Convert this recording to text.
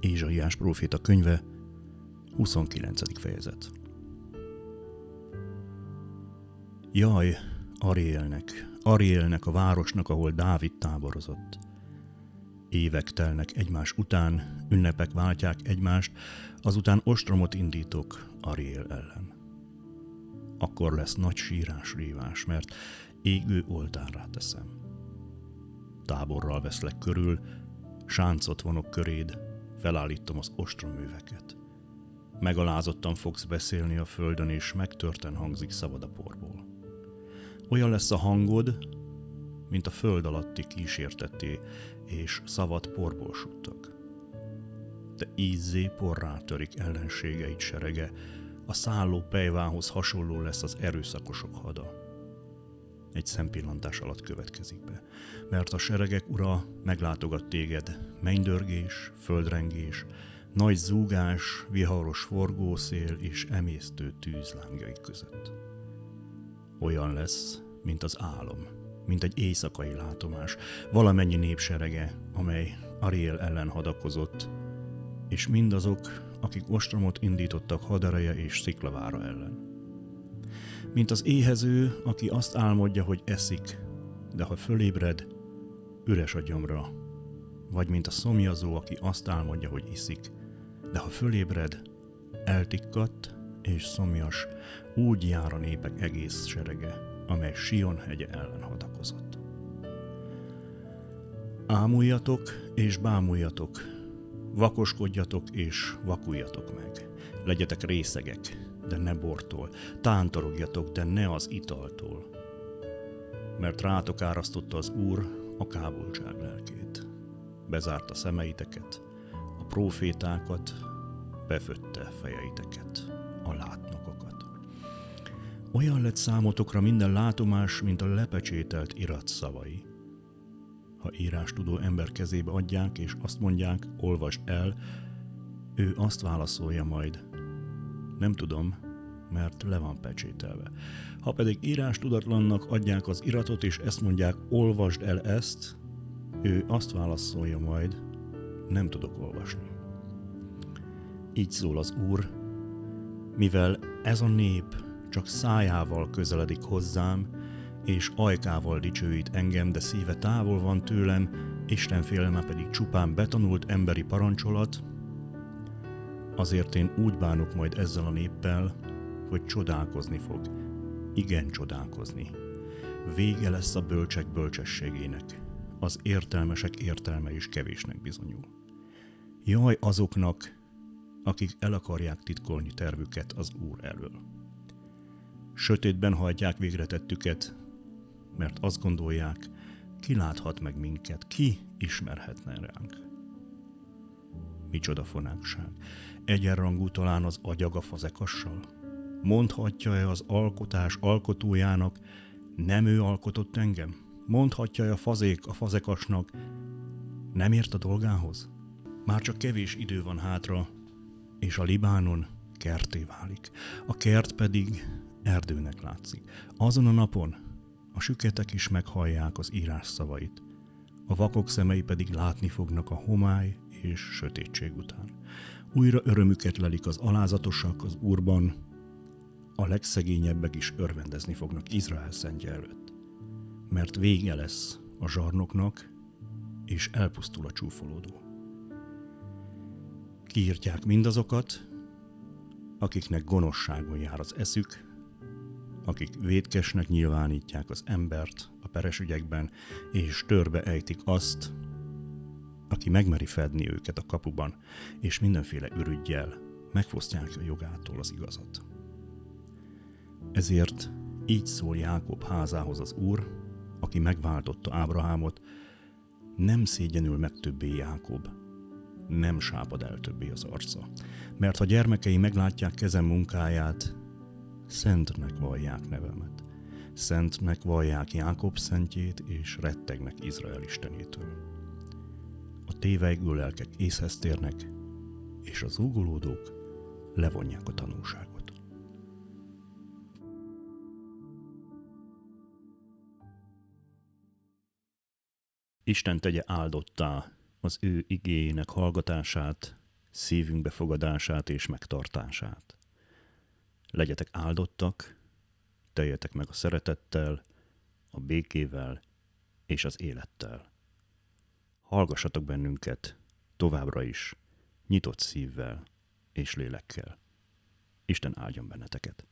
Ézsaiás próféta könyve, 29. fejezet. Jaj, Arielnek, Arielnek a városnak, ahol Dávid táborozott. Évek telnek egymás után, ünnepek váltják egymást, azután ostromot indítok Ariel ellen. Akkor lesz nagy sírás rívás, mert égő oltárrá teszem. Táborral veszlek körül, sáncot vonok köréd, felállítom az ostroműveket. Megalázottan fogsz beszélni a földön, és megtörten hangzik szabad a porból. Olyan lesz a hangod, mint a föld alatti kísérteté, és szavad porból suttog. De ízzé porrá törik ellenségeit serege, a szálló pejvához hasonló lesz az erőszakosok hada. Egy szempillantás alatt következik be, mert a seregek ura meglátogat téged, mennydörgés, földrengés, nagy zúgás, viharos forgószél és emésztő tűzlángjai között. Olyan lesz, mint az álom, mint egy éjszakai látomás, valamennyi népserege, amely Ariel ellen hadakozott, és mindazok, akik ostromot indítottak hadareje és sziklavára ellen. Mint az éhező, aki azt álmodja, hogy eszik, de ha fölébred, üres a gyomra. Vagy mint a szomjazó, aki azt álmodja, hogy iszik, de ha fölébred, eltikkadt és szomjas, úgy jár a népek egész serege, amely Sion hegye ellen hadakozott. Ámuljatok és bámuljatok, vakoskodjatok és vakuljatok meg. Legyetek részegek, de ne bortól, tántorogjatok, de ne az italtól. Mert rátok árasztotta az Úr a kábultság lelkét. Bezárta szemeiteket, a profétákat, befötte fejeiteket, a látnokokat. Olyan lett számotokra minden látomás, mint a lepecsételt irat szavai. Ha írás tudó ember kezébe adják, és azt mondják, olvasd el, ő azt válaszolja majd, nem tudom, mert le van pecsételve. Ha pedig írás tudatlannak adják az iratot, és ezt mondják, olvasd el ezt, ő azt válaszolja majd, nem tudok olvasni. Így szól az Úr, mivel ez a nép csak szájával közeledik hozzám, és ajkával dicsőít engem, de szíve távol van tőlem, Isten félelme pedig csupán betanult emberi parancsolat, azért én úgy bánok majd ezzel a néppel, hogy csodálkozni fog. Igen, csodálkozni. Vége lesz a bölcsek bölcsességének. Az értelmesek értelme is kevésnek bizonyul. Jaj azoknak, akik el akarják titkolni tervüket az Úr elől. Sötétben hajtják végre tettüket, mert azt gondolják, ki láthat meg minket, ki ismerhetne ránk. Micsoda fonákság. Egyenrangú talán az agyag a fazekassal? Mondhatja-e az alkotás alkotójának, nem ő alkotott engem? Mondhatja-e a fazék a fazekasnak, nem ért a dolgához? Már csak kevés idő van hátra, és a Libánon kerté válik. A kert pedig erdőnek látszik. Azon a napon a süketek is meghallják az írás szavait. A vakok szemei pedig látni fognak a homály és sötétség után. Újra örömüket lelik az alázatosak az úrban, a legszegényebbek is örvendezni fognak Izrael szentje előtt. Mert vége lesz a zsarnoknak, és elpusztul a csúfolódó. Kiírtják mindazokat, akiknek gonoszságon jár az eszük, akik védkesnek nyilvánítják az embert a peres ügyekben, és törbe ejtik azt, aki megmeri fedni őket a kapuban, és mindenféle ürügyjel megfosztják a jogától az igazat. Ezért így szól Jákob házához az Úr, aki megváltotta Ábrahámot, nem szégyenül meg többé Jákob, nem sápad el többé az arca. Mert ha gyermekei meglátják kezem munkáját, szentnek vallják nevemet. Szentnek vallják Jákob szentjét, és rettegnek Izrael istenétől. A téveigő lelkek észhez térnek, és az ugolódók levonják a tanulságot. Isten tegye áldottá az ő igényének hallgatását, szívünk befogadását és megtartását. Legyetek áldottak, teljetek meg a szeretettel, a békével és az élettel. Hallgassatok bennünket továbbra is, nyitott szívvel és lélekkel. Isten áldjon benneteket!